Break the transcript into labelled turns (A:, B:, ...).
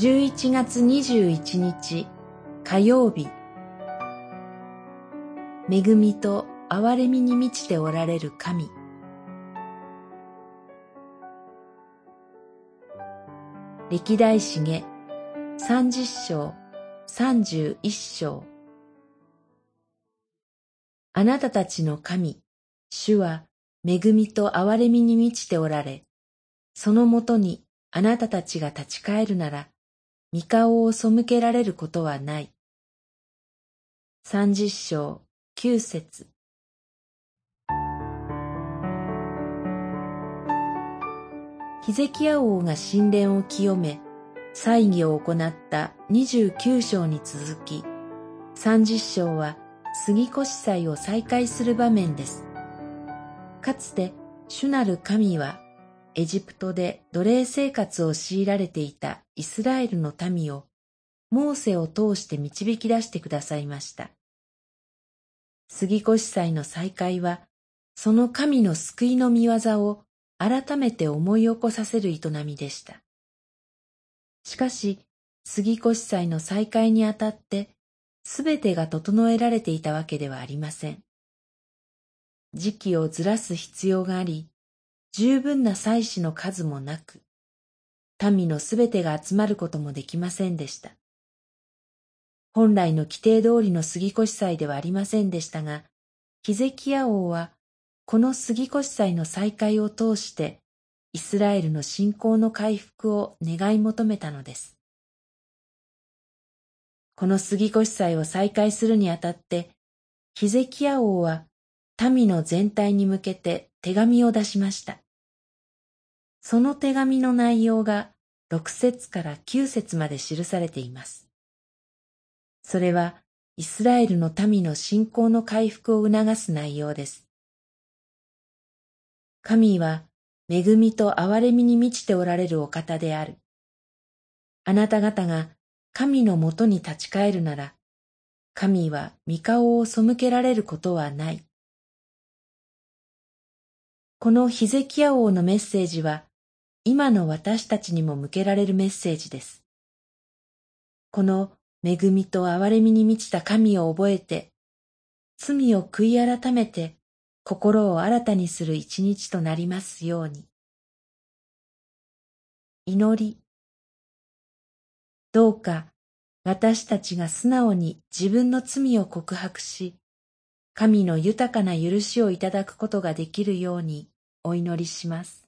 A: 11月21日火曜日。恵みと憐れみに満ちておられる神。歴代史下三十章三十一章。あなたたちの神、主は恵みと憐れみに満ちておられ、そのもとにあなたたちが立ち返るなら、御顔を背けられることはない。三十章九節ヒゼキヤ王が神殿を清め、祭儀を行った二十九章に続き、三十章は杉越祭を再開する場面です。かつて主なる神はエジプトで奴隷生活を強いられていたイスラエルの民をモーセを通して導き出してくださいました。杉越祭の再会は、その神の救いの見業を改めて思い起こさせる営みでした。しかし、杉越祭の再会にあたって、すべてが整えられていたわけではありません。時期をずらす必要があり、十分な祭司の数もなく、民のすべてが集まることもできませんでした。本来の規定通りの杉越祭ではありませんでしたが、ヒゼキヤ王は、この杉越祭の再開を通して、イスラエルの信仰の回復を願い求めたのです。この杉越祭を再開するにあたって、ヒゼキヤ王は民の全体に向けて手紙を出しました。その手紙の内容が6節から9節まで記されています。それはイスラエルの民の信仰の回復を促す内容です。神は恵みと憐れみに満ちておられるお方である。あなた方が神のもとに立ち返るなら、神は御顔を背けられることはない。このヒゼキヤ王のメッセージは、今の私たちにも向けられるメッセージです。この恵みと憐れみに満ちた神を覚えて、罪を悔い改めて心を新たにする一日となりますように。祈り。どうか私たちが素直に自分の罪を告白し、神の豊かな許しをいただくことができるようにお祈りします。